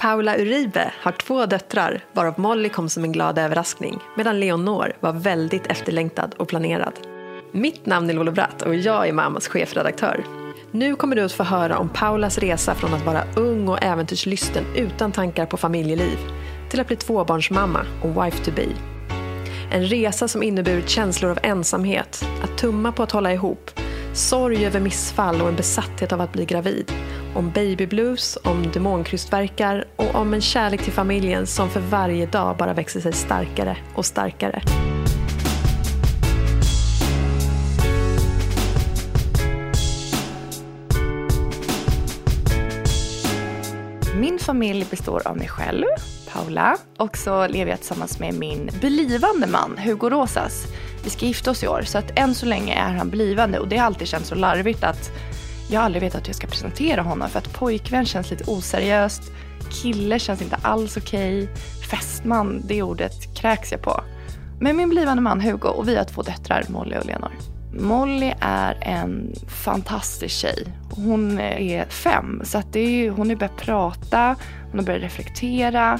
Paula Uribe har två döttrar varav Molly kom som en glad överraskning medan Leonor var väldigt efterlängtad och planerad. Mitt namn är Lolo Bratt och jag är Mamas chefredaktör. Nu kommer du att få höra om Paulas resa från att vara ung och äventyrslysten utan tankar på familjeliv till att bli tvåbarnsmamma och wife to be. En resa som inneburit känslor av ensamhet, att tumma på att hålla ihop, sorg över missfall och en besatthet av att bli gravid. Om baby blues, om demonkrystverkar och om en kärlek till familjen som för varje dag bara växer sig starkare och starkare. Min familj består av mig själv, Paula, och så lever jag tillsammans med min blivande man, Hugo Rosas. Vi ska gifta oss i år, så att än så länge är han blivande och det har alltid känts så larvigt att jag har aldrig vetat hur jag ska presentera honom för att pojkvän känns lite oseriöst, kille känns inte alls okej, okay. fästman, det ordet kräks jag på. Men min blivande man Hugo och vi har två döttrar, Molly och Lenor. Molly är en fantastisk tjej. Hon är fem, så att det är, hon har börjat prata, hon har börjat reflektera,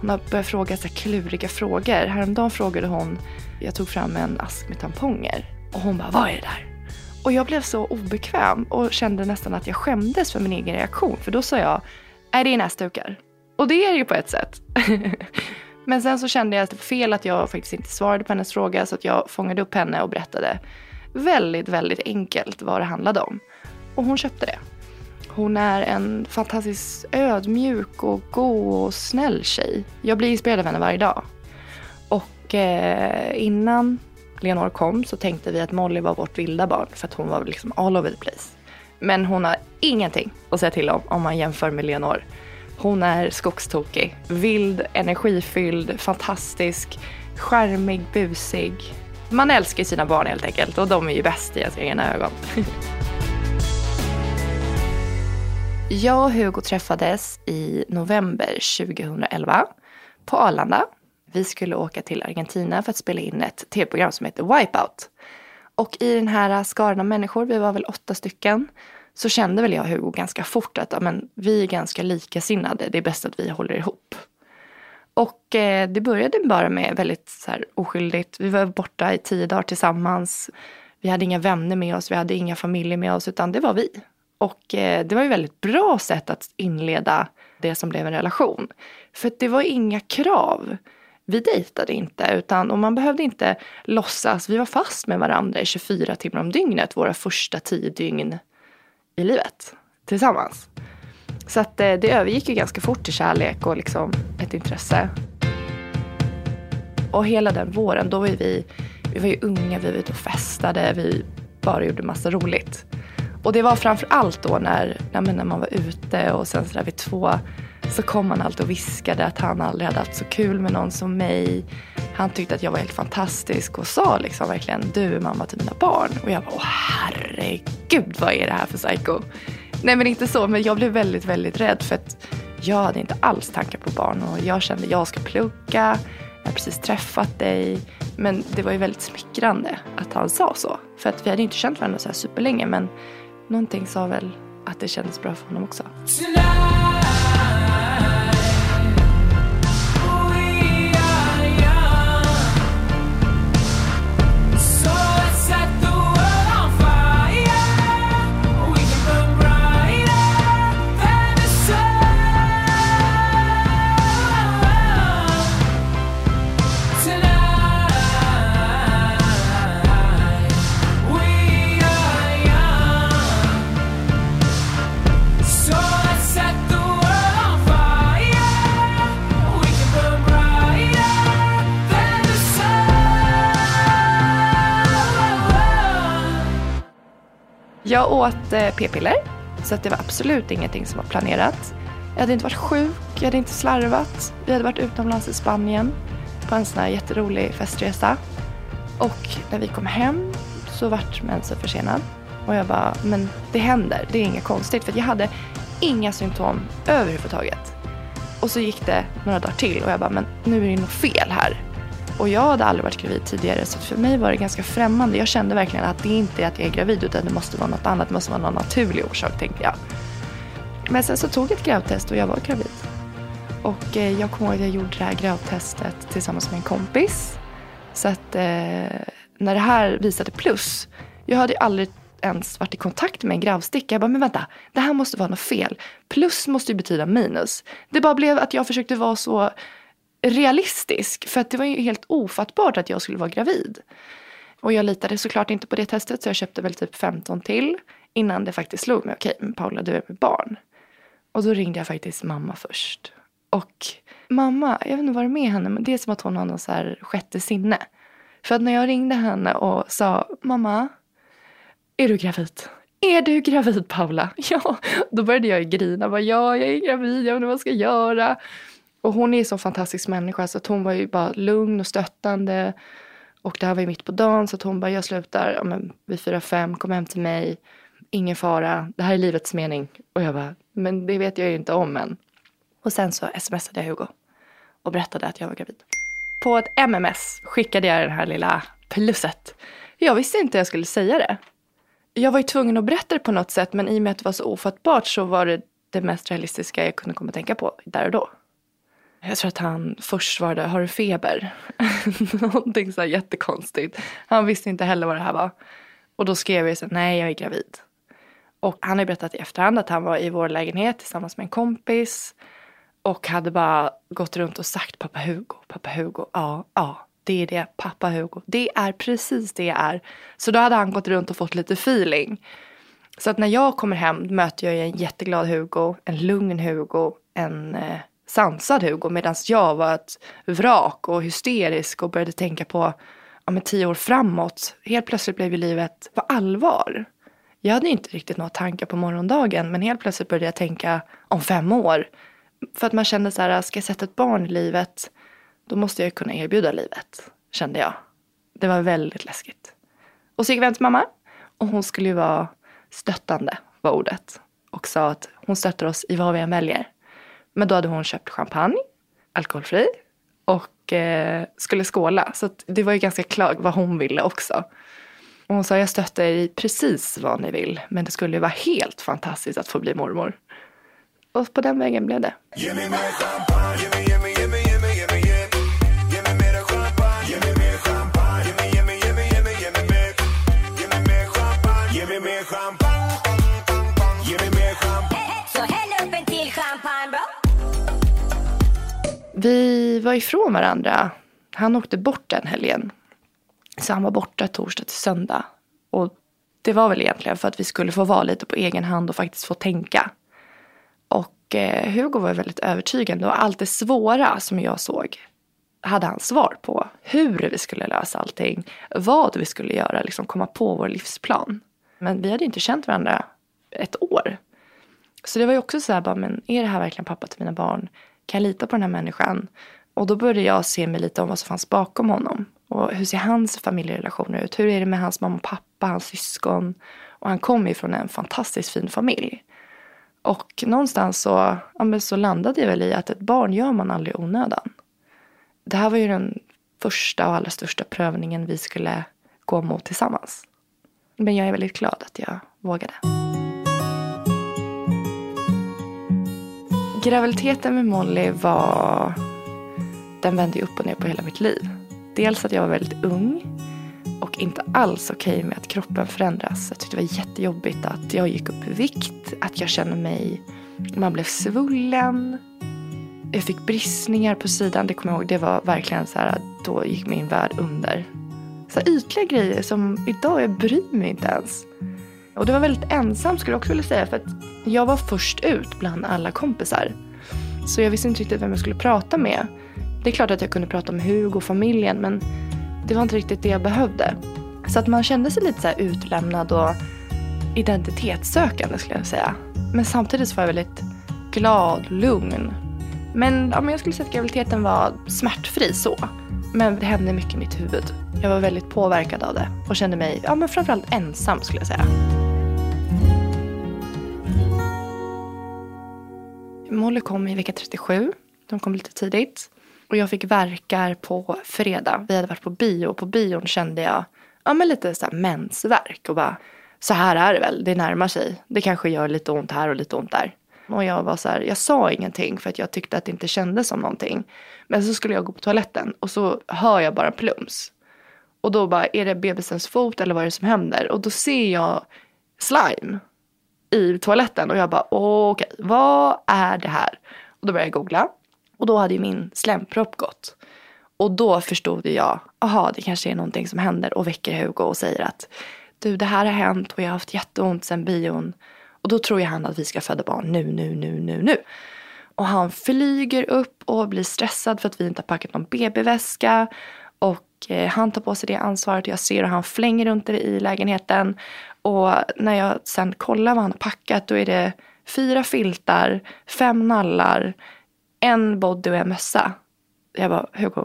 hon har börjat fråga så kluriga frågor. Häromdagen frågade hon, jag tog fram en ask med tamponger och hon bara, vad är det där? Och jag blev så obekväm och kände nästan att jag skämdes för min egen reaktion. För då sa jag, nej det är näsdukar. Och det är det ju på ett sätt. Men sen så kände jag att det var fel att jag faktiskt inte svarade på hennes fråga så att jag fångade upp henne och berättade väldigt, väldigt enkelt vad det handlade om. Och hon köpte det. Hon är en fantastiskt ödmjuk och god och snäll tjej. Jag blir inspirerad av henne varje dag. Och eh, innan Leonor kom så tänkte vi att Molly var vårt vilda barn för att hon var liksom all over the place. Men hon har ingenting att säga till om om man jämför med Leonor. Hon är skogstokig, vild, energifylld, fantastisk, charmig, busig. Man älskar sina barn helt enkelt och de är ju bäst i ens egna ögon. Jag och Hugo träffades i november 2011 på Arlanda vi skulle åka till Argentina för att spela in ett tv-program som heter Wipeout. Och i den här skaran av människor, vi var väl åtta stycken, så kände väl jag och Hugo ganska fort att amen, vi är ganska likasinnade, det är bäst att vi håller ihop. Och eh, det började bara med väldigt så här, oskyldigt, vi var borta i tio dagar tillsammans, vi hade inga vänner med oss, vi hade inga familjer med oss, utan det var vi. Och eh, det var ju väldigt bra sätt att inleda det som blev en relation. För det var inga krav vi dejtade inte utan och man behövde inte låtsas. Vi var fast med varandra i 24 timmar om dygnet, våra första 10 dygn i livet tillsammans. Så att det, det övergick ju ganska fort till kärlek och liksom ett intresse. Och hela den våren, då var vi, vi var ju unga, vi var ute och festade, vi bara gjorde massa roligt. Och det var framför allt då när, när man var ute och sen sådär vid två så kom han alltid och viskade att han aldrig hade haft så kul med någon som mig. Han tyckte att jag var helt fantastisk och sa liksom verkligen du är mamma till mina barn. Och jag bara åh herregud vad är det här för psycho? Nej men inte så, men jag blev väldigt, väldigt rädd för att jag hade inte alls tankar på barn och jag kände jag ska plugga, jag har precis träffat dig. Men det var ju väldigt smickrande att han sa så. För att vi hade inte känt varandra så här superlänge men någonting sa väl att det kändes bra för honom också. Jag åt eh, p-piller, så att det var absolut ingenting som var planerat. Jag hade inte varit sjuk, jag hade inte slarvat. Vi hade varit utomlands i Spanien på en sån här jätterolig festresa. Och när vi kom hem så vart mensen försenad. Och jag bara, men det händer, det är inget konstigt. För jag hade inga symptom överhuvudtaget. Och så gick det några dagar till och jag bara, men nu är det något fel här. Och jag hade aldrig varit gravid tidigare så för mig var det ganska främmande. Jag kände verkligen att det inte är att jag är gravid utan det måste vara något annat. Det måste vara någon naturlig orsak tänkte jag. Men sen så tog jag ett gravtest och jag var gravid. Och eh, jag kommer ihåg att jag gjorde det här gravtestet tillsammans med en kompis. Så att eh, när det här visade plus, jag hade aldrig ens varit i kontakt med en gravsticka. Jag bara, men vänta, det här måste vara något fel. Plus måste ju betyda minus. Det bara blev att jag försökte vara så realistisk. För att det var ju helt ofattbart att jag skulle vara gravid. Och jag litade såklart inte på det testet så jag köpte väl typ 15 till. Innan det faktiskt slog mig, okej men Paula du är med barn. Och då ringde jag faktiskt mamma först. Och mamma, jag vet inte vad det är med henne men det är som att hon har någon så här sjätte sinne. För att när jag ringde henne och sa mamma, är du gravid? Är du gravid Paula? Ja, då började jag grina. Bara, ja, jag är gravid, jag vet inte vad jag ska göra. Och hon är en så fantastisk människa så att hon var ju bara lugn och stöttande. Och det här var ju mitt på dagen så att hon bara, jag slutar ja, men, vid fyra, fem, kom hem till mig. Ingen fara, det här är livets mening. Och jag bara, men det vet jag ju inte om än. Och sen så smsade jag Hugo och berättade att jag var gravid. På ett MMS skickade jag det här lilla plusset. Jag visste inte jag skulle säga det. Jag var ju tvungen att berätta det på något sätt men i och med att det var så ofattbart så var det det mest realistiska jag kunde komma att tänka på där och då. Jag tror att han först svarade, har du feber? Någonting så här jättekonstigt. Han visste inte heller vad det här var. Och då skrev jag så nej jag är gravid. Och han har berättat i efterhand att han var i vår lägenhet tillsammans med en kompis. Och hade bara gått runt och sagt pappa Hugo, pappa Hugo, ja, ja, det är det, pappa Hugo. Det är precis det jag är. Så då hade han gått runt och fått lite feeling. Så att när jag kommer hem möter jag en jätteglad Hugo, en lugn Hugo, en eh, sansad Hugo. Medan jag var ett vrak och hysterisk och började tänka på ja, men tio år framåt. Helt plötsligt blev ju livet på allvar. Jag hade inte riktigt några tankar på morgondagen men helt plötsligt började jag tänka om fem år. För att man kände så här, ska jag sätta ett barn i livet då måste jag kunna erbjuda livet, kände jag. Det var väldigt läskigt. Och så gick vi hem till mamma och hon skulle ju vara stöttande, var ordet. Och sa att hon stöttar oss i vad vi än väljer. Men då hade hon köpt champagne, alkoholfri och eh, skulle skåla. Så det var ju ganska klart vad hon ville också. Och hon sa, jag stöttar i precis vad ni vill. Men det skulle ju vara helt fantastiskt att få bli mormor. Och på den vägen blev det. Vi var ifrån varandra. Han åkte bort den helgen. Så han var borta torsdag till söndag. Och det var väl egentligen för att vi skulle få vara lite på egen hand och faktiskt få tänka. Och eh, Hugo var väldigt övertygande och allt det svåra som jag såg hade han svar på. Hur vi skulle lösa allting, vad vi skulle göra, liksom komma på vår livsplan. Men vi hade inte känt varandra ett år. Så det var ju också så här, bara, men är det här verkligen pappa till mina barn? Kan jag lita på den här människan? Och då började jag se mig lite om vad som fanns bakom honom. Och hur ser hans familjerelationer ut? Hur är det med hans mamma och pappa, hans syskon? Och han kommer ju från en fantastiskt fin familj. Och någonstans så, ja, så landade jag väl i att ett barn gör man aldrig i onödan. Det här var ju den första och allra största prövningen vi skulle gå mot tillsammans. Men jag är väldigt glad att jag vågade. Graviditeten med Molly var... Den vände upp och ner på hela mitt liv. Dels att jag var väldigt ung och inte alls okej okay med att kroppen förändras. Jag tyckte det var jättejobbigt att jag gick upp i vikt, att jag kände mig... Man blev svullen. Jag fick bristningar på sidan, det kommer jag ihåg. Det var verkligen så här, då gick min värld under. Så ytliga grejer som idag, jag bryr mig inte ens. Och det var väldigt ensamt skulle jag också vilja säga för att jag var först ut bland alla kompisar. Så jag visste inte riktigt vem jag skulle prata med. Det är klart att jag kunde prata med Hugo och familjen men det var inte riktigt det jag behövde. Så att man kände sig lite så utlämnad och identitetssökande skulle jag säga. Men samtidigt så var jag väldigt glad, lugn. Men, ja, men jag skulle säga att graviditeten var smärtfri så. Men det hände mycket i mitt huvud. Jag var väldigt påverkad av det och kände mig ja, men framförallt ensam skulle jag säga. Molly kom i vecka 37. De kom lite tidigt. Och jag fick verkar på fredag. Vi hade varit på bio och på bion kände jag ja, men lite så här mensvärk. Och bara, så här är det väl, det närmar sig. Det kanske gör lite ont här och lite ont där. Och jag var så här, jag sa ingenting för att jag tyckte att det inte kändes som någonting. Men så skulle jag gå på toaletten och så hör jag bara plums. Och då bara, är det bebisens fot eller vad är det som händer? Och då ser jag slime i toaletten och jag bara, okej, okay, vad är det här? Och då började jag googla. Och då hade ju min slempropp gått. Och då förstod jag, aha, det kanske är någonting som händer och väcker Hugo och säger att du, det här har hänt och jag har haft jätteont sen bion. Och då tror jag han att vi ska föda barn nu, nu, nu, nu, nu. Och han flyger upp och blir stressad för att vi inte har packat någon BB-väska. Och eh, han tar på sig det ansvaret. Jag ser hur han flänger runt det i lägenheten. Och när jag sen kollar vad han har packat då är det fyra filtar, fem nallar, en body och en mössa. Jag bara, Hugo,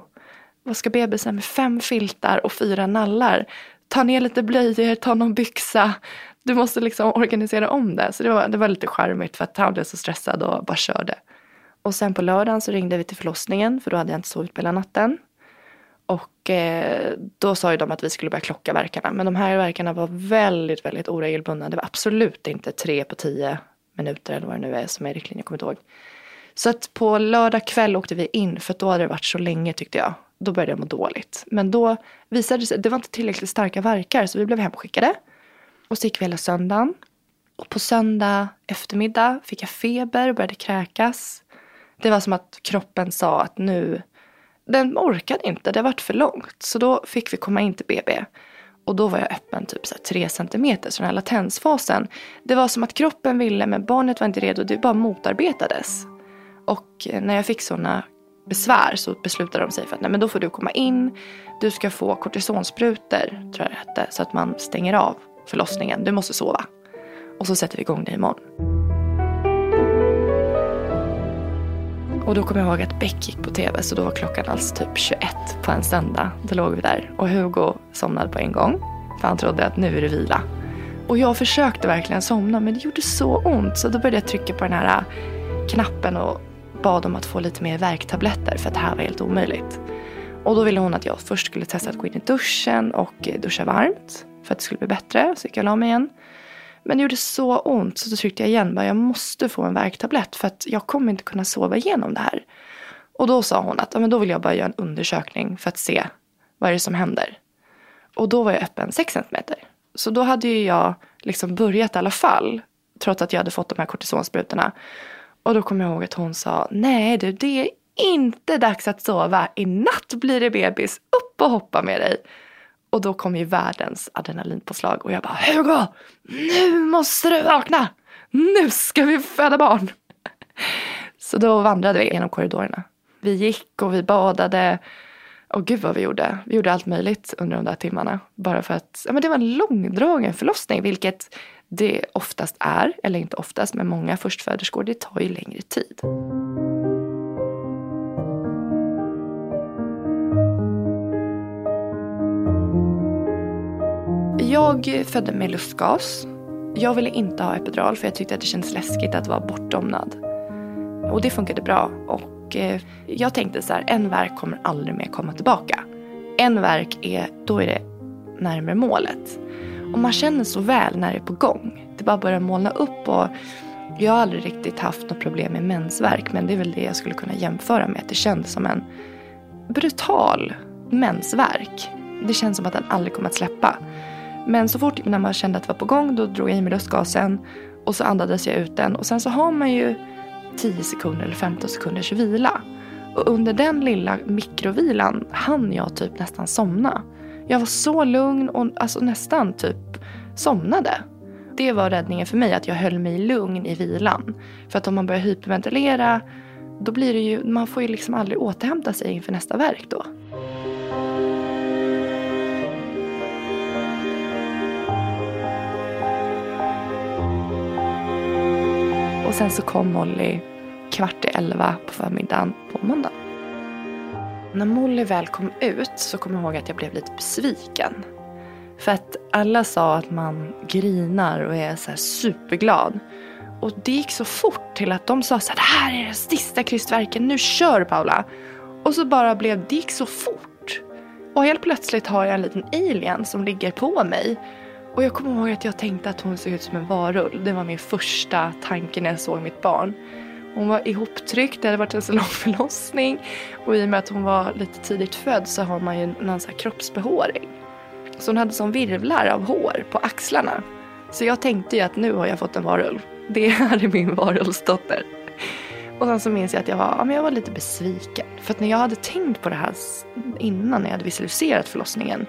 vad ska bebisen med fem filtar och fyra nallar? Ta ner lite blöjor, ta någon byxa. Du måste liksom organisera om det. Så det var, det var lite charmigt för att han blev så stressad och bara körde. Och sen på lördagen så ringde vi till förlossningen för då hade jag inte sovit på hela natten. Och eh, då sa ju de att vi skulle börja klocka verkarna. Men de här verkarna var väldigt, väldigt oregelbundna. Det var absolut inte tre på tio minuter eller vad det nu är som är riktlinjen, jag kommer inte ihåg. Så att på lördag kväll åkte vi in för då hade det varit så länge tyckte jag. Då började jag må dåligt. Men då visade det sig, det var inte tillräckligt starka verkar så vi blev hemskickade. Och så gick vi hela söndagen. Och på söndag eftermiddag fick jag feber och började kräkas. Det var som att kroppen sa att nu, den orkade inte, det varit för långt. Så då fick vi komma in till BB. Och då var jag öppen typ så tre centimeter, så den här latensfasen. Det var som att kroppen ville men barnet var inte redo, det bara motarbetades. Och eh, när jag fick sådana besvär så beslutade de sig för att nej, men då får du komma in. Du ska få kortisonsprutor, tror jag det hette, så att man stänger av förlossningen. Du måste sova. Och så sätter vi igång det imorgon. Och då kommer jag ihåg att Beck gick på tv så då var klockan alltså typ 21 på en söndag. Då låg vi där och Hugo somnade på en gång. För han trodde att nu är det vila. Och jag försökte verkligen somna men det gjorde så ont så då började jag trycka på den här äh, knappen och bad om att få lite mer värktabletter för att det här var helt omöjligt. Och då ville hon att jag först skulle testa att gå in i duschen och äh, duscha varmt för att det skulle bli bättre. Så gick jag och la mig igen. Men det gjorde så ont så då tryckte jag igen. Bara, jag måste få en värktablett för att jag kommer inte kunna sova igenom det här. Och då sa hon att ja, men då vill jag bara göra en undersökning för att se vad är det som händer. Och då var jag öppen 6 centimeter. Så då hade ju jag liksom börjat i alla fall. Trots att jag hade fått de här kortisonsprutorna. Och då kommer jag ihåg att hon sa, nej du det är inte dags att sova. I natt blir det bebis. Upp och hoppa med dig. Och då kom ju världens adrenalinpåslag och jag bara Hugo, nu måste du vakna. Nu ska vi föda barn. Så då vandrade vi genom korridorerna. Vi gick och vi badade. Och gud vad vi gjorde. Vi gjorde allt möjligt under de där timmarna. Bara för att ja, men det var en långdragen förlossning. Vilket det oftast är. Eller inte oftast, men många förstföderskor. Det tar ju längre tid. Jag födde med lustgas. Jag ville inte ha epidural för jag tyckte att det kändes läskigt att vara bortdomnad. Och det funkade bra. Och eh, jag tänkte så här, en verk kommer aldrig mer komma tillbaka. En verk är, då är det närmare målet. Och man känner så väl när det är på gång. Det bara börjar molna upp och jag har aldrig riktigt haft något problem med mensvärk men det är väl det jag skulle kunna jämföra med. Att det kändes som en brutal mensvärk. Det känns som att den aldrig kommer att släppa. Men så fort när man kände att det var på gång då drog jag i mig lustgasen och så andades jag ut den och sen så har man ju 10 sekunder eller 15 sekunders vila. Och under den lilla mikrovilan hann jag typ nästan somna. Jag var så lugn och alltså nästan typ somnade. Det var räddningen för mig, att jag höll mig lugn i vilan. För att om man börjar hyperventilera, då blir det ju, man får ju liksom aldrig återhämta sig inför nästa verk då. Sen så kom Molly kvart i elva på förmiddagen på måndagen. När Molly väl kom ut så kom jag ihåg att jag blev lite besviken. För att alla sa att man grinar och är så superglad. Och det gick så fort till att de sa så här, det här är den sista krystverken, nu kör Paula. Och så bara blev det gick så fort. Och helt plötsligt har jag en liten alien som ligger på mig. Och jag kommer ihåg att jag tänkte att hon såg ut som en varulv. Det var min första tanke när jag såg mitt barn. Hon var ihoptryckt, det hade varit en så lång förlossning. Och i och med att hon var lite tidigt född så har man ju någon sån här kroppsbehåring. Så hon hade som virvlar av hår på axlarna. Så jag tänkte ju att nu har jag fått en varulv. Det här är min varulvsdotter. Och sen så minns jag att jag var, ja, men jag var lite besviken. För att när jag hade tänkt på det här innan när jag hade visualiserat förlossningen.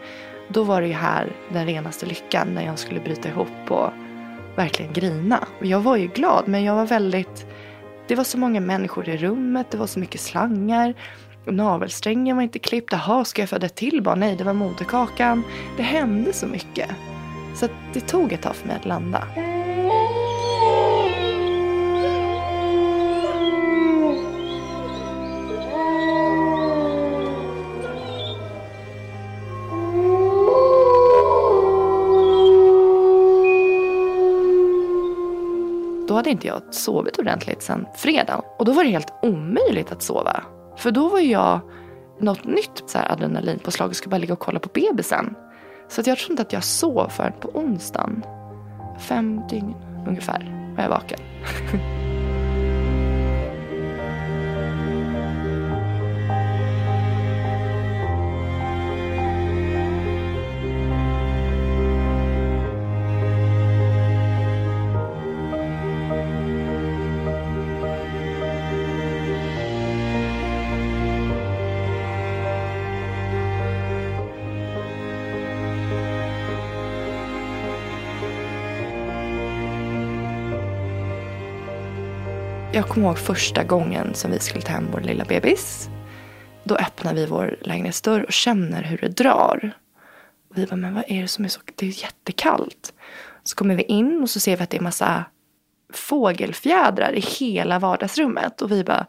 Då var det ju här den renaste lyckan när jag skulle bryta ihop och verkligen grina. Och jag var ju glad men jag var väldigt det var så många människor i rummet, det var så mycket slangar. Navelsträngen var inte klippt. Jaha, ska jag föda ett till barn? Nej, det var moderkakan. Det hände så mycket. Så det tog ett tag för mig att landa. Hade inte jag sovit ordentligt sen fredagen. Och då var det helt omöjligt att sova. För då var jag något nytt så här adrenalinpåslag och skulle bara ligga och kolla på bebisen. Så att jag tror inte att jag sov förrän på onsdagen. Fem dygn ungefär var jag vaken. Jag kommer ihåg första gången som vi skulle ta hem vår lilla bebis. Då öppnar vi vår lägenhetsdörr och känner hur det drar. Och vi bara, men vad är det som är så... Det är jättekallt. Så kommer vi in och så ser vi att det är massa fågelfjädrar i hela vardagsrummet. Och vi bara,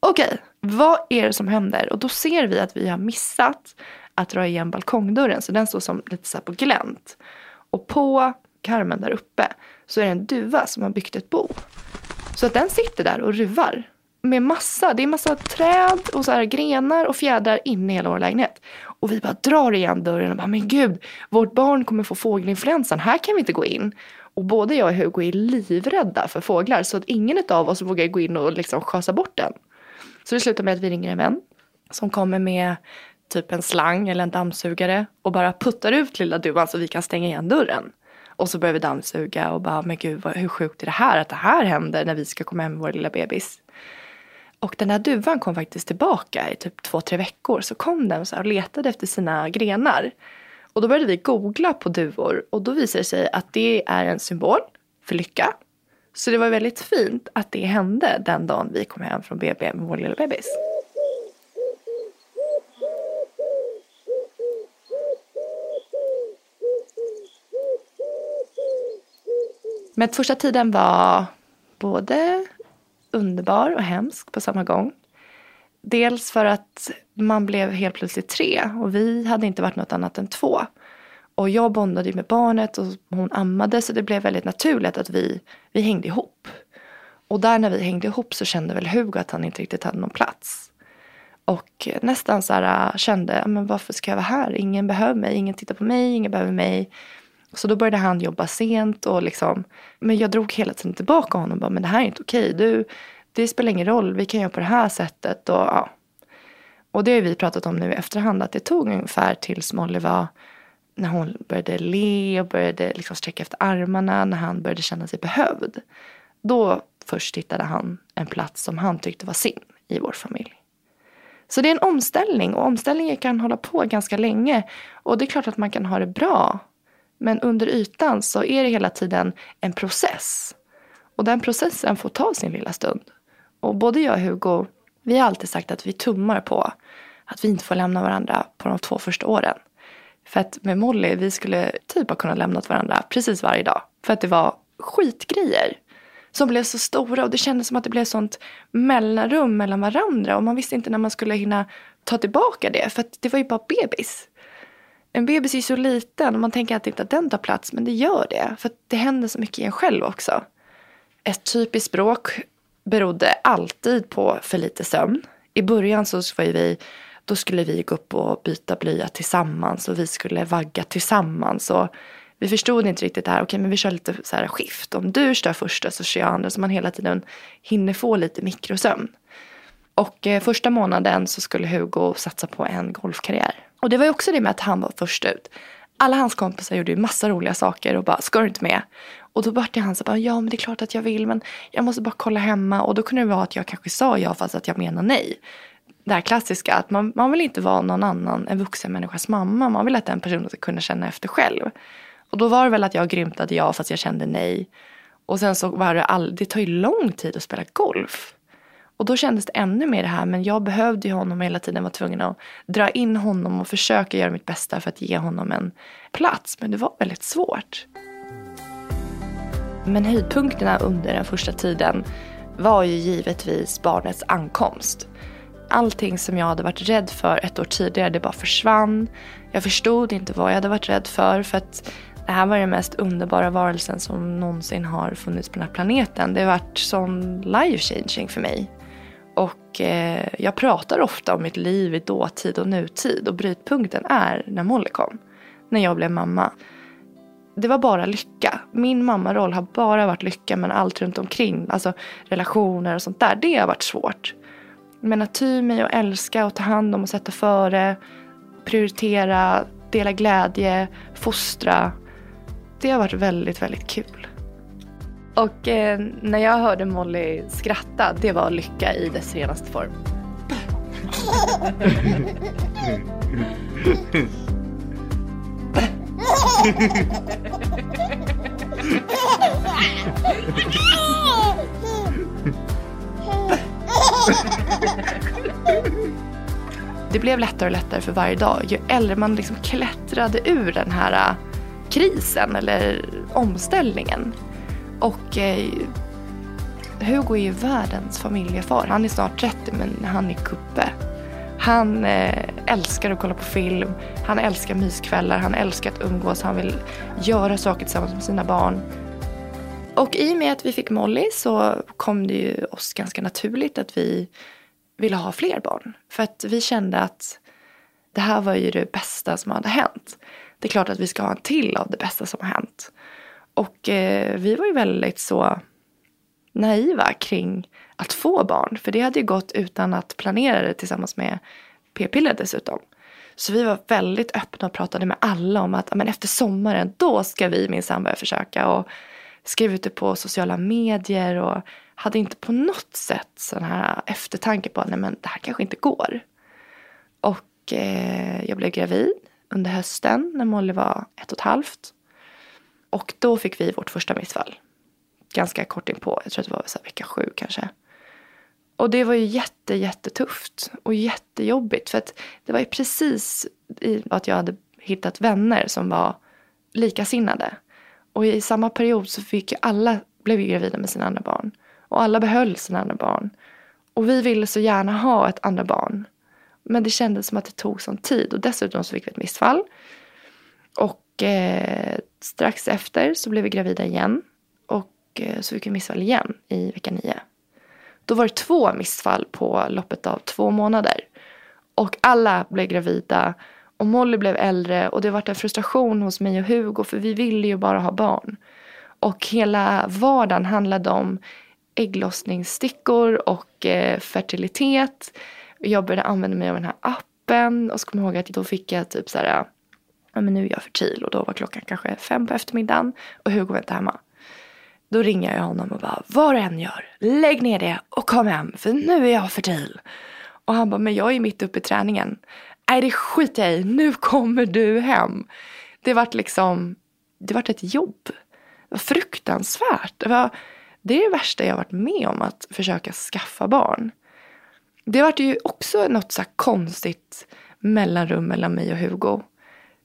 okej, okay, vad är det som händer? Och då ser vi att vi har missat att dra igen balkongdörren. Så den står som lite så på glänt. Och på karmen där uppe så är det en duva som har byggt ett bo. Så att den sitter där och ruvar. Med massa, det är massa träd och så här grenar och fjädrar inne i hela vår lägenhet. Och vi bara drar igen dörren och bara, men gud, vårt barn kommer få fågelinfluensan, här kan vi inte gå in. Och både jag och Hugo är livrädda för fåglar så att ingen av oss vågar gå in och liksom schasa bort den. Så det slutar med att vi ringer en vän som kommer med typ en slang eller en dammsugare och bara puttar ut lilla duvan så vi kan stänga igen dörren. Och så börjar vi dammsuga och bara, men gud hur sjukt är det här att det här händer när vi ska komma hem med vår lilla bebis. Och den här duvan kom faktiskt tillbaka i typ två, tre veckor. Så kom den och letade efter sina grenar. Och då började vi googla på duvor och då visade det sig att det är en symbol för lycka. Så det var väldigt fint att det hände den dagen vi kom hem från BB med vår lilla bebis. Men första tiden var både underbar och hemsk på samma gång. Dels för att man blev helt plötsligt tre och vi hade inte varit något annat än två. Och jag bondade ju med barnet och hon ammade så det blev väldigt naturligt att vi, vi hängde ihop. Och där när vi hängde ihop så kände väl Hugo att han inte riktigt hade någon plats. Och nästan så här äh, kände, men varför ska jag vara här? Ingen behöver mig, ingen tittar på mig, ingen behöver mig. Så då började han jobba sent och liksom, men jag drog hela tiden tillbaka honom och bara, men det här är inte okej. Du, det spelar ingen roll, vi kan göra på det här sättet. Och, ja. och det har vi pratat om nu i efterhand, att det tog ungefär tills Molly var, när hon började le och började liksom sträcka efter armarna, när han började känna sig behövd. Då först hittade han en plats som han tyckte var sin i vår familj. Så det är en omställning och omställningen kan hålla på ganska länge. Och det är klart att man kan ha det bra men under ytan så är det hela tiden en process. Och den processen får ta sin lilla stund. Och både jag och Hugo, vi har alltid sagt att vi tummar på att vi inte får lämna varandra på de två första åren. För att med Molly, vi skulle typ ha kunnat lämna varandra precis varje dag. För att det var skitgrejer som blev så stora och det kändes som att det blev sånt mellanrum mellan varandra och man visste inte när man skulle hinna ta tillbaka det för att det var ju bara bebis en bebis är så liten och man tänker alltid inte att den tar plats, men det gör det. För det händer så mycket i en själv också. Ett typiskt bråk berodde alltid på för lite sömn. I början så var vi, då skulle vi gå upp och byta blöja tillsammans och vi skulle vagga tillsammans. Och vi förstod inte riktigt det här, okej men vi kör lite så här skift. Om du kör första så kör jag andra så man hela tiden hinner få lite mikrosömn. Och eh, första månaden så skulle Hugo satsa på en golfkarriär. Och det var ju också det med att han var först ut. Alla hans kompisar gjorde ju massa roliga saker och bara, ska du inte med? Och då vart det han så bara, ja men det är klart att jag vill men jag måste bara kolla hemma. Och då kunde det vara att jag kanske sa ja fast att jag menar nej. Det här klassiska att man, man vill inte vara någon annan, än vuxen människas mamma. Man vill att den personen ska kunna känna efter själv. Och då var det väl att jag grymtade ja fast jag kände nej. Och sen så var det all, det tar ju lång tid att spela golf. Och då kändes det ännu mer det här, men jag behövde ju honom hela tiden, var tvungen att dra in honom och försöka göra mitt bästa för att ge honom en plats. Men det var väldigt svårt. Men höjdpunkterna under den första tiden var ju givetvis barnets ankomst. Allting som jag hade varit rädd för ett år tidigare, det bara försvann. Jag förstod inte vad jag hade varit rädd för, för att det här var den mest underbara varelsen som någonsin har funnits på den här planeten. Det har varit sån life changing för mig. Och eh, jag pratar ofta om mitt liv i dåtid och nutid och brytpunkten är när Molly kom. När jag blev mamma. Det var bara lycka. Min mammaroll har bara varit lycka men allt runt omkring, alltså relationer och sånt där, det har varit svårt. Men att ty mig och älska och ta hand om och sätta före, prioritera, dela glädje, fostra. Det har varit väldigt, väldigt kul. Och eh, när jag hörde Molly skratta, det var lycka i dess renaste form. Det blev lättare och lättare för varje dag. Ju äldre man liksom klättrade ur den här eh, krisen eller omställningen och eh, Hugo är ju världens familjefar. Han är snart 30 men han är kuppe. Han eh, älskar att kolla på film, han älskar myskvällar, han älskar att umgås, han vill göra saker tillsammans med sina barn. Och i och med att vi fick Molly så kom det ju oss ganska naturligt att vi ville ha fler barn. För att vi kände att det här var ju det bästa som hade hänt. Det är klart att vi ska ha en till av det bästa som har hänt. Och eh, vi var ju väldigt så naiva kring att få barn. För det hade ju gått utan att planera det tillsammans med p-piller dessutom. Så vi var väldigt öppna och pratade med alla om att men efter sommaren då ska vi minsann börja försöka. Och skrev ut det på sociala medier och hade inte på något sätt sån här eftertanke på att nej men det här kanske inte går. Och eh, jag blev gravid under hösten när Molly var ett och ett halvt. Och då fick vi vårt första missfall. Ganska kort inpå, jag tror att det var så vecka sju kanske. Och det var ju jätte, jättetufft och jättejobbigt. För att det var ju precis i att jag hade hittat vänner som var likasinnade. Och i samma period så fick ju alla, blev ju gravida med sina andra barn. Och alla behöll sina andra barn. Och vi ville så gärna ha ett andra barn. Men det kändes som att det tog sån tid. Och dessutom så fick vi ett missfall. Och eh, strax efter så blev vi gravida igen. Och eh, så fick vi missfall igen i vecka nio. Då var det två missfall på loppet av två månader. Och alla blev gravida. Och Molly blev äldre och det var en frustration hos mig och Hugo för vi ville ju bara ha barn. Och hela vardagen handlade om ägglossningsstickor och eh, fertilitet. Jag började använda mig av den här appen och så kommer jag ihåg att då fick jag typ så här ja, men nu är jag fertil och då var klockan kanske fem på eftermiddagen och Hugo var inte hemma. Då ringer jag honom och bara, vad du än gör, lägg ner det och kom hem för nu är jag fertil. Och han bara, men jag är mitt uppe i träningen. Nej det skiter jag i, nu kommer du hem. Det vart liksom, det vart ett jobb. Det var fruktansvärt. Det, var, det är det värsta jag varit med om, att försöka skaffa barn. Det vart ju också något så konstigt mellanrum mellan mig och Hugo.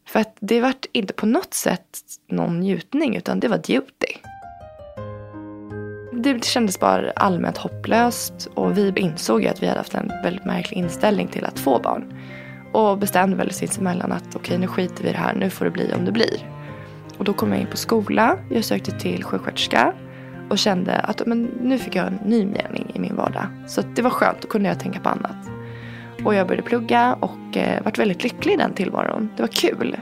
För att det vart inte på något sätt någon njutning utan det var duty. Det kändes bara allmänt hopplöst och vi insåg ju att vi hade haft en väldigt märklig inställning till att få barn. Och bestämde väl sinsemellan att okej okay, nu skiter vi i det här, nu får det bli om det blir. Och då kom jag in på skola, jag sökte till sjuksköterska och kände att men, nu fick jag en ny mening i min vardag. Så det var skönt, då kunde jag tänka på annat. Och jag började plugga och eh, vart väldigt lycklig i den tillvaron. Det var kul.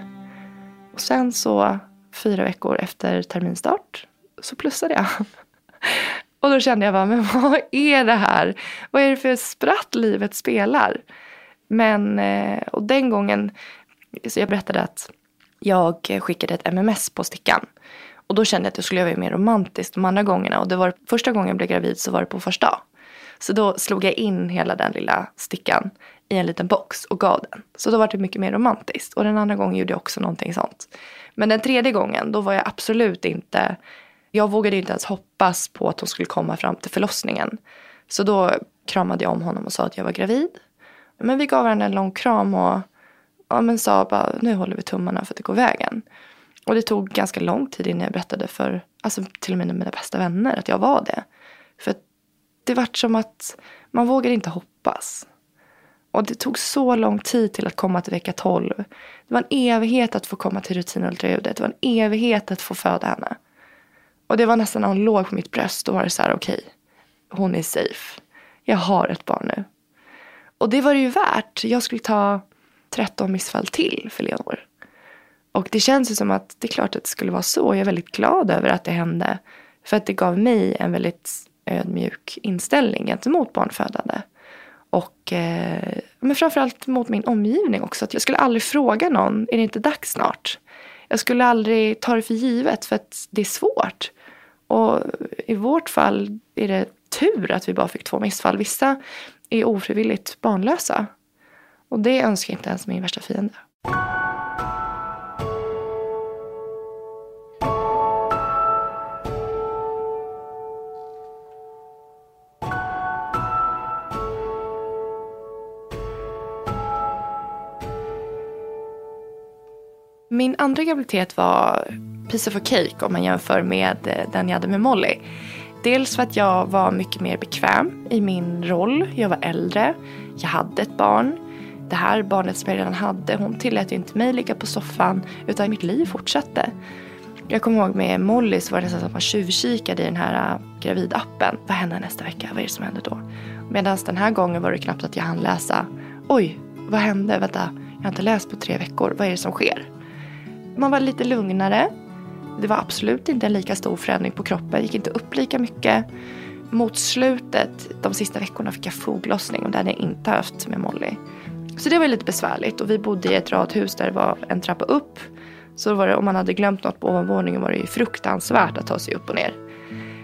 Och sen så fyra veckor efter terminstart så plussade jag. Och då kände jag bara, men vad är det här? Vad är det för spratt livet spelar? Men, eh, och den gången, så jag berättade att jag skickade ett MMS på stickan. Och då kände jag att jag skulle göra mer romantiskt de andra gångerna. Och det var första gången jag blev gravid så var det på första dag. Så då slog jag in hela den lilla stickan i en liten box och gav den. Så då var det mycket mer romantiskt. Och den andra gången gjorde jag också någonting sånt. Men den tredje gången, då var jag absolut inte... Jag vågade inte ens hoppas på att hon skulle komma fram till förlossningen. Så då kramade jag om honom och sa att jag var gravid. Men vi gav varandra en lång kram och ja, men sa bara nu håller vi tummarna för att det går vägen. Och det tog ganska lång tid innan jag berättade för alltså, till och med mina bästa vänner att jag var det. För det vart som att man vågade inte hoppas. Och det tog så lång tid till att komma till vecka 12. Det var en evighet att få komma till rutinultraljudet. Det var en evighet att få föda henne. Och det var nästan när hon låg på mitt bröst. Då var det så här, okej, okay, hon är safe. Jag har ett barn nu. Och det var det ju värt. Jag skulle ta 13 missfall till för Leonor. Och det känns ju som att det är klart att det skulle vara så. Jag är väldigt glad över att det hände. För att det gav mig en väldigt ödmjuk inställning gentemot barnfödande. Och eh, men framförallt mot min omgivning också. Att jag skulle aldrig fråga någon, är det inte dags snart? Jag skulle aldrig ta det för givet för att det är svårt. Och i vårt fall är det tur att vi bara fick två missfall. Vissa är ofrivilligt barnlösa. Och det önskar jag inte ens min värsta fiende. Min andra graviditet var piece of a cake om man jämför med eh, den jag hade med Molly. Dels för att jag var mycket mer bekväm i min roll. Jag var äldre. Jag hade ett barn. Det här barnet som jag redan hade, hon tillät ju inte mig ligga på soffan utan mitt liv fortsatte. Jag kommer ihåg med Molly så var det nästan som att man tjuvkikade i den här eh, gravidappen. Vad händer nästa vecka? Vad är det som händer då? Medan den här gången var det knappt att jag hann läsa. Oj, vad hände? Vänta, jag har inte läst på tre veckor. Vad är det som sker? Man var lite lugnare. Det var absolut inte en lika stor förändring på kroppen. gick inte upp lika mycket. Mot slutet, de sista veckorna, fick jag foglossning och det hade jag inte haft med Molly. Så det var lite besvärligt och vi bodde i ett radhus där det var en trappa upp. Så var det, om man hade glömt något på ovanvåningen var det ju fruktansvärt att ta sig upp och ner.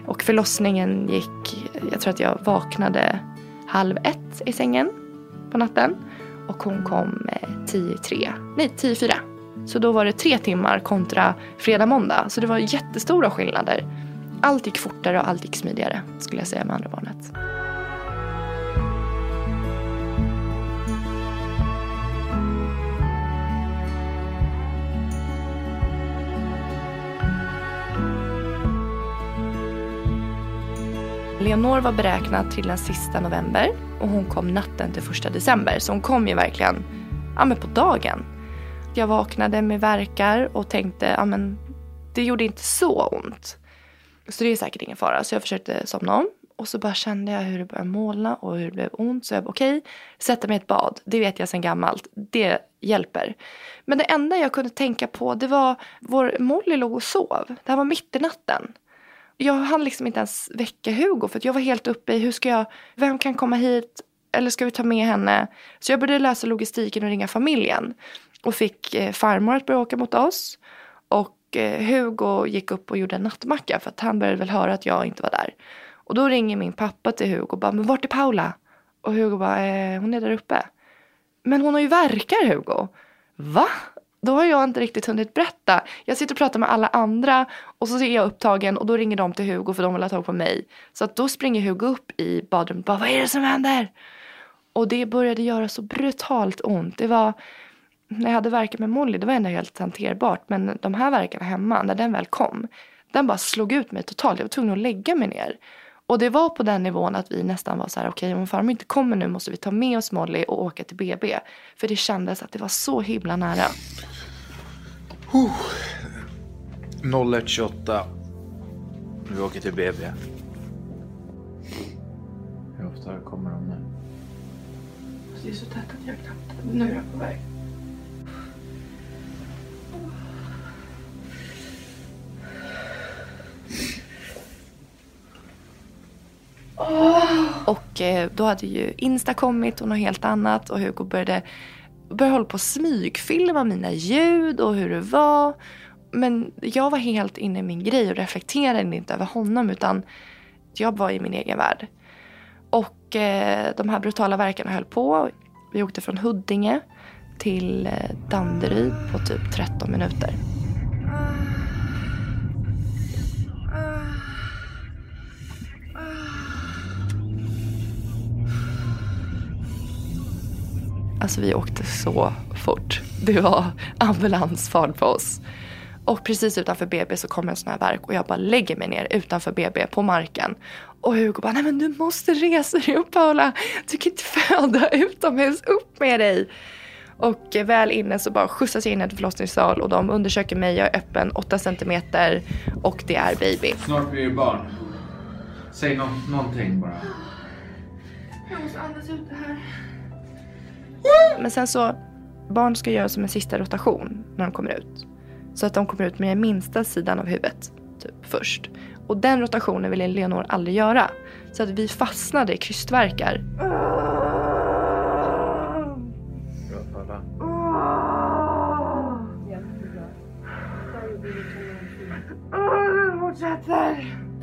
Och förlossningen gick, jag tror att jag vaknade halv ett i sängen på natten. Och hon kom eh, tio i tre, nej tio i fyra. Så då var det tre timmar kontra fredag, måndag. Så det var jättestora skillnader. Allt gick fortare och allt gick smidigare skulle jag säga med andra barnet. Leonor var beräknad till den sista november och hon kom natten till första december. Så hon kom ju verkligen ja, men på dagen. Jag vaknade med verkar och tänkte ja, men det gjorde inte så ont. Så det är säkert ingen fara. Så jag försökte somna om. Och så bara kände jag hur det började molna och hur det blev ont. Så jag bara okej, okay, sätta mig i ett bad. Det vet jag sedan gammalt. Det hjälper. Men det enda jag kunde tänka på det var vår Molly låg och sov. Det här var mitt i natten jag hann liksom inte ens väcka Hugo för jag var helt uppe i hur ska jag, vem kan komma hit eller ska vi ta med henne? Så jag började lösa logistiken och ringa familjen. Och fick eh, farmor att börja åka mot oss. Och eh, Hugo gick upp och gjorde en nattmacka för att han började väl höra att jag inte var där. Och då ringer min pappa till Hugo och bara, men vart är Paula? Och Hugo bara, eh, hon är där uppe. Men hon har ju verkar Hugo. Va? då har jag inte riktigt hunnit berätta. Jag sitter och pratar med alla andra och så är jag upptagen och då ringer de till Hugo för de vill ha tag på mig. Så att då springer Hugo upp i badrummet och bara, vad är det som händer? Och det började göra så brutalt ont. Det var, när jag hade verkat med Molly, det var ändå helt hanterbart. Men de här verkarna hemma, när den väl kom, den bara slog ut mig totalt. Jag var tvungen att lägga mig ner. Och det var på den nivån att vi nästan var så här, okej okay, om farmor inte kommer nu måste vi ta med oss Molly och åka till BB. För det kändes att det var så himla nära. Uh. 01.28. Vi åker till BB. Hur ofta kommer de nu? Det är så tätt att jag knappt... Nu är jag på väg. Och eh, då hade ju Insta kommit och något helt annat och Hugo började, började hålla på att smygfilma mina ljud och hur det var. Men jag var helt inne i min grej och reflekterade inte över honom utan jag var i min egen värld. Och eh, de här brutala verkarna höll på. Vi åkte från Huddinge till eh, Danderyd på typ 13 minuter. Alltså vi åkte så fort. Det var ambulansfart på oss. Och precis utanför BB så kommer en sån här verk och jag bara lägger mig ner utanför BB på marken. Och Hugo bara, nej men du måste resa dig upp Paula. Du kan inte föda utomhus, upp med dig. Och väl inne så bara skjutsas jag in i en förlossningssal och de undersöker mig. Jag är öppen 8 centimeter och det är baby. Snart blir det barn. Säg nå någonting bara. Jag måste andas ut det här. Men sen så, barn ska göra som en sista rotation när de kommer ut. Så att de kommer ut med den minsta sidan av huvudet typ, först. Och den rotationen ville Leonor aldrig göra. Så att vi fastnade i krystverkar. Bra Paula.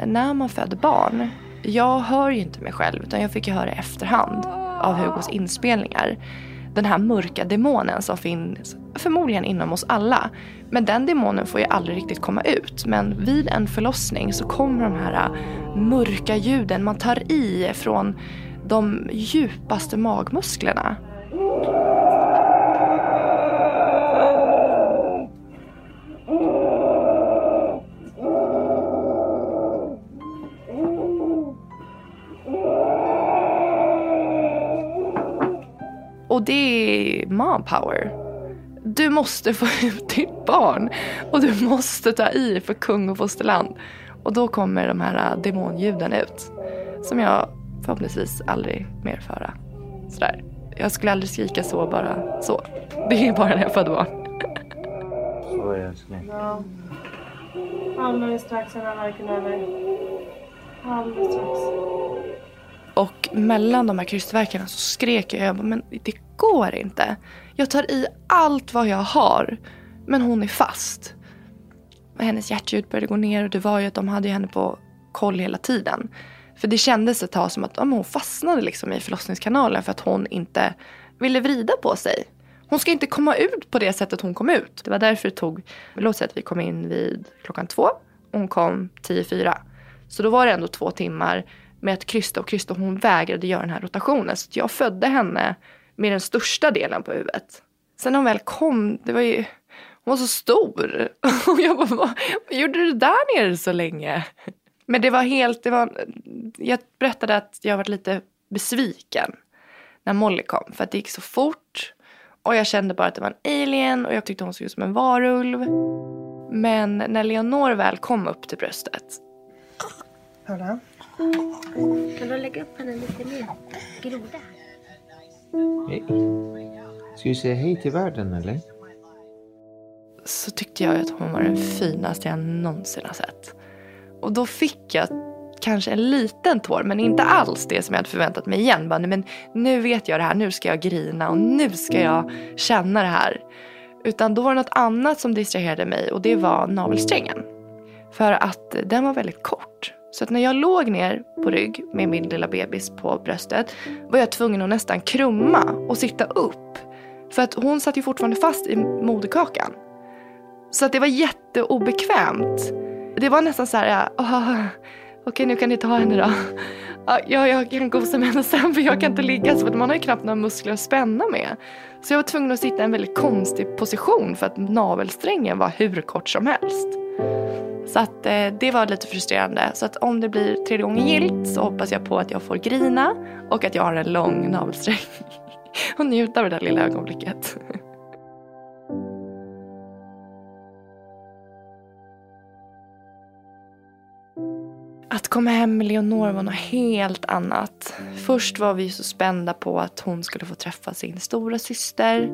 När man föder barn, jag hör ju inte mig själv utan jag fick ju höra i efterhand av Hugos inspelningar. Den här mörka demonen som finns förmodligen inom oss alla. Men den demonen får ju aldrig riktigt komma ut. Men vid en förlossning så kommer de här äh, mörka ljuden man tar i från de djupaste magmusklerna. Är mom power. Du måste få ut ditt barn. Och du måste ta i för kung och fosterland. Och då kommer de här äh, demonljuden ut. Som jag förhoppningsvis aldrig mer får höra. Sådär. Jag skulle aldrig skrika så bara så. Det är bara när jag födde barn. Så är det älskling. Ja. Alldeles strax är verken över. Alldeles strax. Och mellan de här krystverkarna så skrek jag, jag bara, men det går inte. Jag tar i allt vad jag har, men hon är fast. Hennes hjärtljud började gå ner och det var ju att de hade henne på koll hela tiden. För det kändes ett tag som att ja, hon fastnade liksom i förlossningskanalen för att hon inte ville vrida på sig. Hon ska inte komma ut på det sättet hon kom ut. Det var därför det tog, låt säga att vi kom in vid klockan två och hon kom tio fyra. Så då var det ändå två timmar med att krysta och krysta och hon vägrade göra den här rotationen. Så jag födde henne med den största delen på huvudet. Sen när hon väl kom, det var ju, hon var så stor. Och jag bara, vad, vad gjorde du där nere så länge? Men det var helt, det var, jag berättade att jag var lite besviken när Molly kom. För att det gick så fort. Och jag kände bara att det var en alien och jag tyckte hon såg ut som en varulv. Men när Leonor väl kom upp till bröstet. Paula? Kan du lägga upp henne lite mer? Groda. Hej. Ska du säga hej till världen eller? så tyckte jag att hon var den finaste jag någonsin har sett. Och då fick jag kanske en liten tår, men inte alls det som jag hade förväntat mig igen. Bara, men nu vet jag det här, nu ska jag grina och nu ska jag känna det här. Utan då var det något annat som distraherade mig och det var navelsträngen. För att den var väldigt kort. Så att när jag låg ner på rygg med min lilla bebis på bröstet var jag tvungen att nästan krumma och sitta upp. För att hon satt ju fortfarande fast i moderkakan. Så att det var jätteobekvämt. Det var nästan så här, "Åh, okej nu kan ni ta henne då. Ja, jag kan gosa med henne sen för jag kan inte ligga så för man har ju knappt några muskler att spänna med. Så jag var tvungen att sitta i en väldigt konstig position för att navelsträngen var hur kort som helst. Så att eh, det var lite frustrerande. Så att om det blir tredje gången gillt så hoppas jag på att jag får grina och att jag har en lång navelsträng. och njuta av det där lilla ögonblicket. Att komma hem med Leonor var något helt annat. Först var vi så spända på att hon skulle få träffa sin stora syster.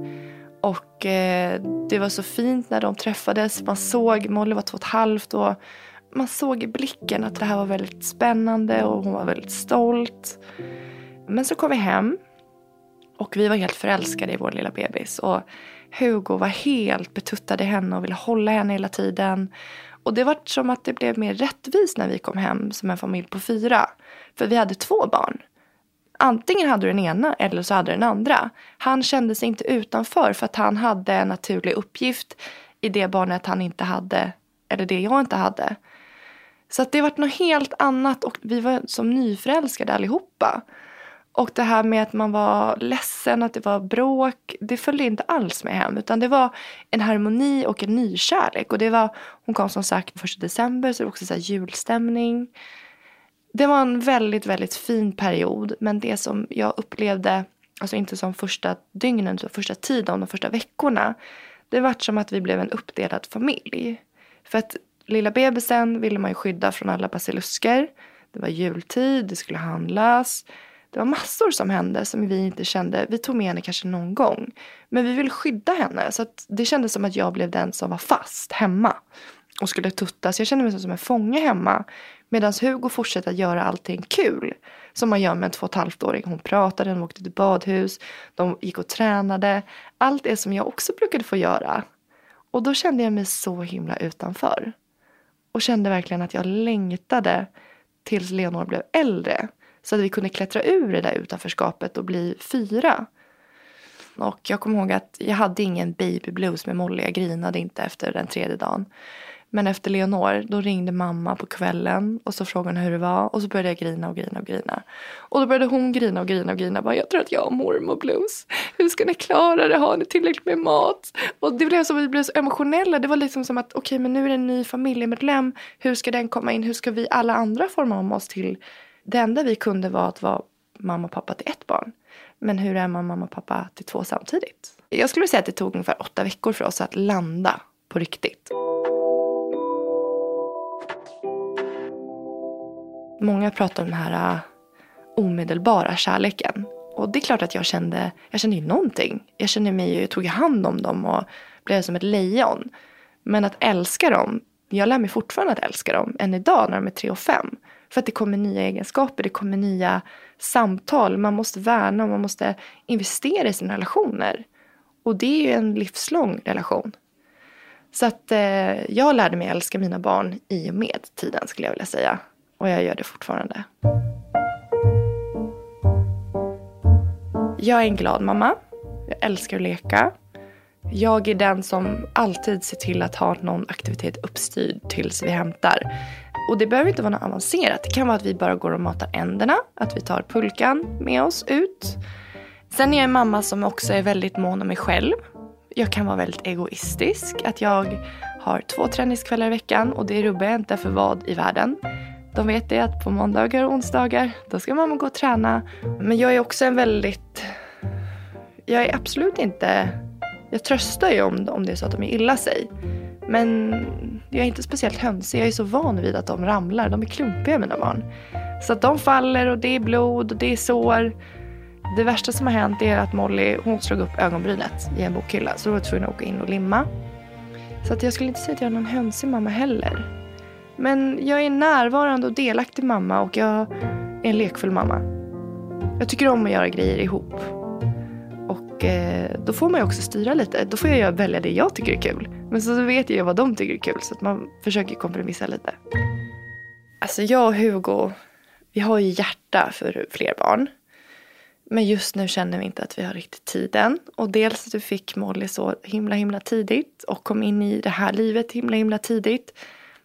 Och eh, det var så fint när de träffades. Man såg, Molly var två och ett halvt och man såg i blicken att det här var väldigt spännande och hon var väldigt stolt. Men så kom vi hem och vi var helt förälskade i vår lilla bebis. Och Hugo var helt betuttad i henne och ville hålla henne hela tiden. Och det var som att det blev mer rättvist när vi kom hem som en familj på fyra. För vi hade två barn. Antingen hade du den ena eller så hade du den andra. Han kände sig inte utanför för att han hade en naturlig uppgift i det barnet han inte hade, eller det jag inte hade. Så att det varit något helt annat och vi var som nyförälskade allihopa. Och det här med att man var ledsen, att det var bråk, det följde inte alls med hem. Utan det var en harmoni och en nykärlek. Och det var, hon kom som sagt första december, så det var också så julstämning. Det var en väldigt, väldigt fin period. Men det som jag upplevde, alltså inte som första dygnen, utan första tiden, de första veckorna. Det var som att vi blev en uppdelad familj. För att lilla bebisen ville man ju skydda från alla basilusker. Det var jultid, det skulle handlas. Det var massor som hände som vi inte kände. Vi tog med henne kanske någon gång. Men vi ville skydda henne. Så det kändes som att jag blev den som var fast hemma. Och skulle tuttas. Jag kände mig som en fånge hemma. Medan Hugo fortsatte att göra allting kul. Som man gör med en två och ett halvt åring. Hon pratade, de åkte till badhus. De gick och tränade. Allt det som jag också brukade få göra. Och då kände jag mig så himla utanför. Och kände verkligen att jag längtade tills Leonor blev äldre. Så att vi kunde klättra ur det där utanförskapet och bli fyra. Och jag kommer ihåg att jag hade ingen baby blues med Molly. Jag grinade inte efter den tredje dagen. Men efter Leonor, då ringde mamma på kvällen och så frågade hon hur det var. Och så började jag grina och grina och grina. Och då började hon grina och grina och grina. Bara, jag tror att jag har mormor blues. Hur ska ni klara det? Har ni tillräckligt med mat? Och det blev så, vi blev så emotionella. Det var liksom som att okej, okay, men nu är det en ny familjemedlem. Hur ska den komma in? Hur ska vi alla andra forma om oss till det enda vi kunde var att vara mamma och pappa till ett barn. Men hur är man mamma och pappa till två samtidigt? Jag skulle säga att det tog ungefär åtta veckor för oss att landa på riktigt. Många pratar om den här äh, omedelbara kärleken. Och det är klart att jag kände, jag kände ju någonting. Jag kände mig, jag tog hand om dem och blev som ett lejon. Men att älska dem, jag lär mig fortfarande att älska dem än idag när de är tre och fem. För att det kommer nya egenskaper, det kommer nya samtal. Man måste värna och man måste investera i sina relationer. Och det är ju en livslång relation. Så att eh, jag lärde mig älska mina barn i och med tiden skulle jag vilja säga. Och jag gör det fortfarande. Jag är en glad mamma. Jag älskar att leka. Jag är den som alltid ser till att ha någon aktivitet uppstyrd tills vi hämtar. Och det behöver inte vara något avancerat. Det kan vara att vi bara går och matar änderna. Att vi tar pulkan med oss ut. Sen är jag en mamma som också är väldigt mån om mig själv. Jag kan vara väldigt egoistisk. Att jag har två träningskvällar i veckan och det rubbar jag inte för vad i världen. De vet det att på måndagar och onsdagar då ska mamma gå och träna. Men jag är också en väldigt... Jag är absolut inte... Jag tröstar ju om, om det är så att de är illa sig. Men jag är inte speciellt hönsig. Jag är så van vid att de ramlar. De är klumpiga mina barn. Så att de faller och det är blod och det är sår. Det värsta som har hänt är att Molly hon slog upp ögonbrynet i en bokhylla. Så då var jag tvungen att åka in och limma. Så att jag skulle inte säga att jag är någon hönsig mamma heller. Men jag är en närvarande och delaktig mamma och jag är en lekfull mamma. Jag tycker om att göra grejer ihop. Och eh, då får man ju också styra lite. Då får jag välja det jag tycker är kul. Men så vet jag vad de tycker är kul så att man försöker kompromissa lite. Alltså jag och Hugo, vi har ju hjärta för fler barn. Men just nu känner vi inte att vi har riktigt tiden. Och dels att vi fick Molly så himla himla tidigt och kom in i det här livet himla himla tidigt.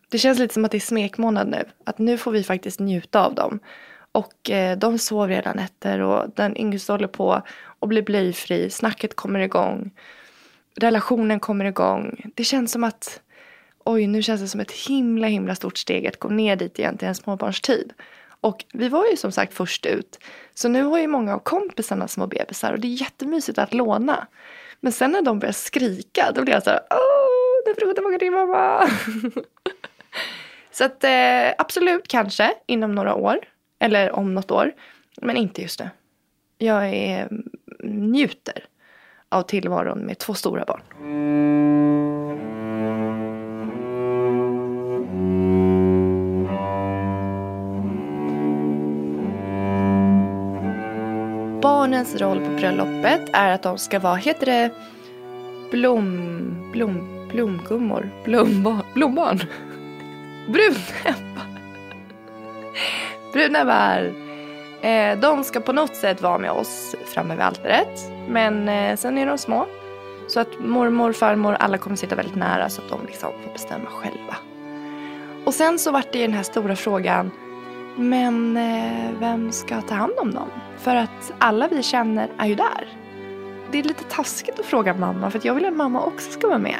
Det känns lite som att det är smekmånad nu. Att nu får vi faktiskt njuta av dem. Och eh, de sov redan nätter och den yngsta håller på att bli blöjfri. Snacket kommer igång relationen kommer igång. Det känns som att oj, nu känns det som ett himla himla stort steg att gå ner dit igen till en småbarnstid. Och vi var ju som sagt först ut. Så nu har ju många av kompisarna små bebisar och det är jättemysigt att låna. Men sen när de börjar skrika då blir jag så här, åh, nu får du gå tillbaka mamma. så att eh, absolut kanske inom några år. Eller om något år. Men inte just nu. Jag är, mm, njuter av tillvaron med två stora barn. barnens roll på bröllopet är att de ska vara, heter det blom, blom, blomgummor, blombarn, blombarn, brudnäbbar. Brudnäbbar. Eh, de ska på något sätt vara med oss framme vid altaret. Men eh, sen är de små. Så att mormor, farmor, alla kommer sitta väldigt nära så att de liksom får bestämma själva. Och sen så vart det den här stora frågan. Men eh, vem ska ta hand om dem? För att alla vi känner är ju där. Det är lite taskigt att fråga mamma för att jag vill att mamma också ska vara med.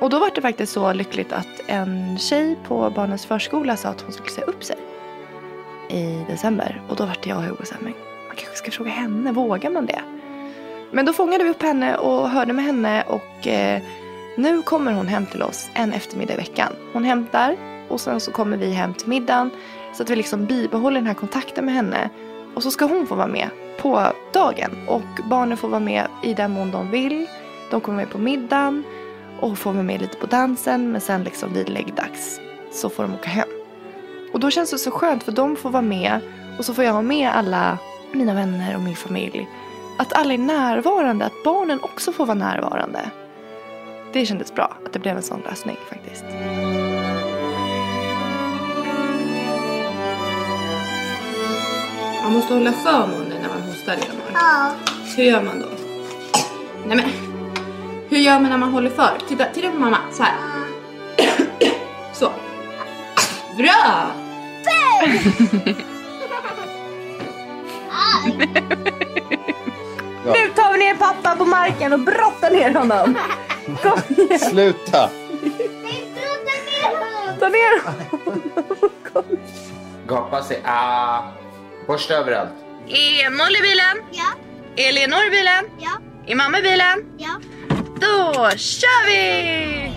Och då var det faktiskt så lyckligt att en tjej på barnens förskola sa att hon skulle säga upp sig i december. Och då var det jag och Hugo så här, men man kanske ska fråga henne, vågar man det? Men då fångade vi upp henne och hörde med henne och eh, nu kommer hon hem till oss en eftermiddag i veckan. Hon hämtar och sen så kommer vi hem till middagen så att vi liksom bibehåller den här kontakten med henne. Och så ska hon få vara med på dagen och barnen får vara med i den mån de vill. De kommer med på middagen och får vara med lite på dansen men sen liksom vid läggdags så får de åka hem. Och då känns det så skönt för de får vara med och så får jag ha med alla mina vänner och min familj. Att alla är närvarande, att barnen också får vara närvarande. Det kändes bra att det blev en sån lösning faktiskt. Man måste hålla för munnen när man hostar Leonor. Ja. Hur gör man då? Nej men. Hur gör man när man håller för? Titta, titta på mamma. Så här. Så. Bra! Nu tar vi ner pappa på marken och brottar ner honom. Kom igen, Sluta! ta ner honom. Gapa sig. Ah. Borsta överallt. Är Molly i bilen? Ja. Är Leonor i bilen? Ja. Är mamma i bilen? Ja. Då kör vi!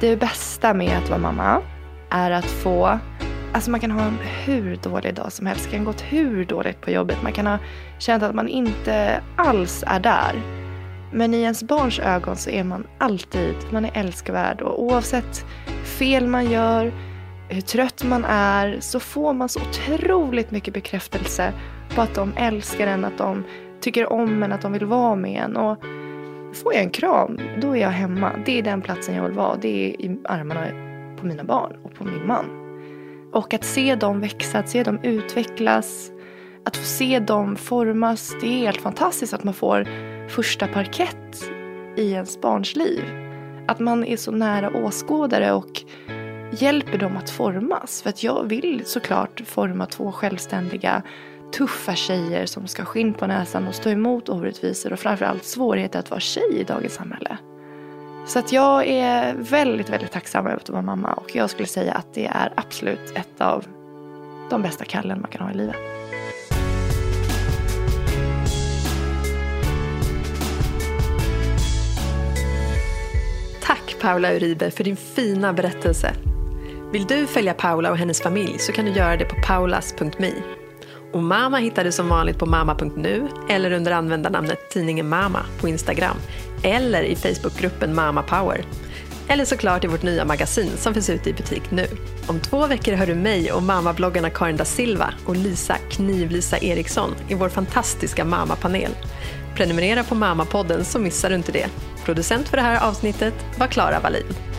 Det bästa med att vara mamma är att få Alltså man kan ha en hur dålig dag som helst. Det kan gått hur dåligt på jobbet. Man kan ha känt att man inte alls är där. Men i ens barns ögon så är man alltid, man är älskvärd. Och oavsett fel man gör, hur trött man är, så får man så otroligt mycket bekräftelse på att de älskar en, att de tycker om en, att de vill vara med en. Och får jag en kram, då är jag hemma. Det är den platsen jag vill vara. Det är i armarna på mina barn och på min man. Och att se dem växa, att se dem utvecklas, att få se dem formas. Det är helt fantastiskt att man får första parkett i ens barns liv. Att man är så nära åskådare och hjälper dem att formas. För att jag vill såklart forma två självständiga, tuffa tjejer som ska ha skinn på näsan och stå emot orättvisor och framförallt svårigheter att vara tjej i dagens samhälle. Så att jag är väldigt, väldigt tacksam över att vara mamma och jag skulle säga att det är absolut ett av de bästa kallen man kan ha i livet. Tack Paula Uribe för din fina berättelse. Vill du följa Paula och hennes familj så kan du göra det på paulas.me. Och Mama hittar du som vanligt på mama.nu eller under användarnamnet tidningen Mama på Instagram eller i Facebookgruppen Mama Power. Eller såklart i vårt nya magasin som finns ute i butik nu. Om två veckor hör du mig och mammabloggarna Karin da Silva och Lisa Knivlisa Eriksson i vår fantastiska mammapanel. Prenumerera på Mammapodden så missar du inte det. Producent för det här avsnittet var Klara Wallin.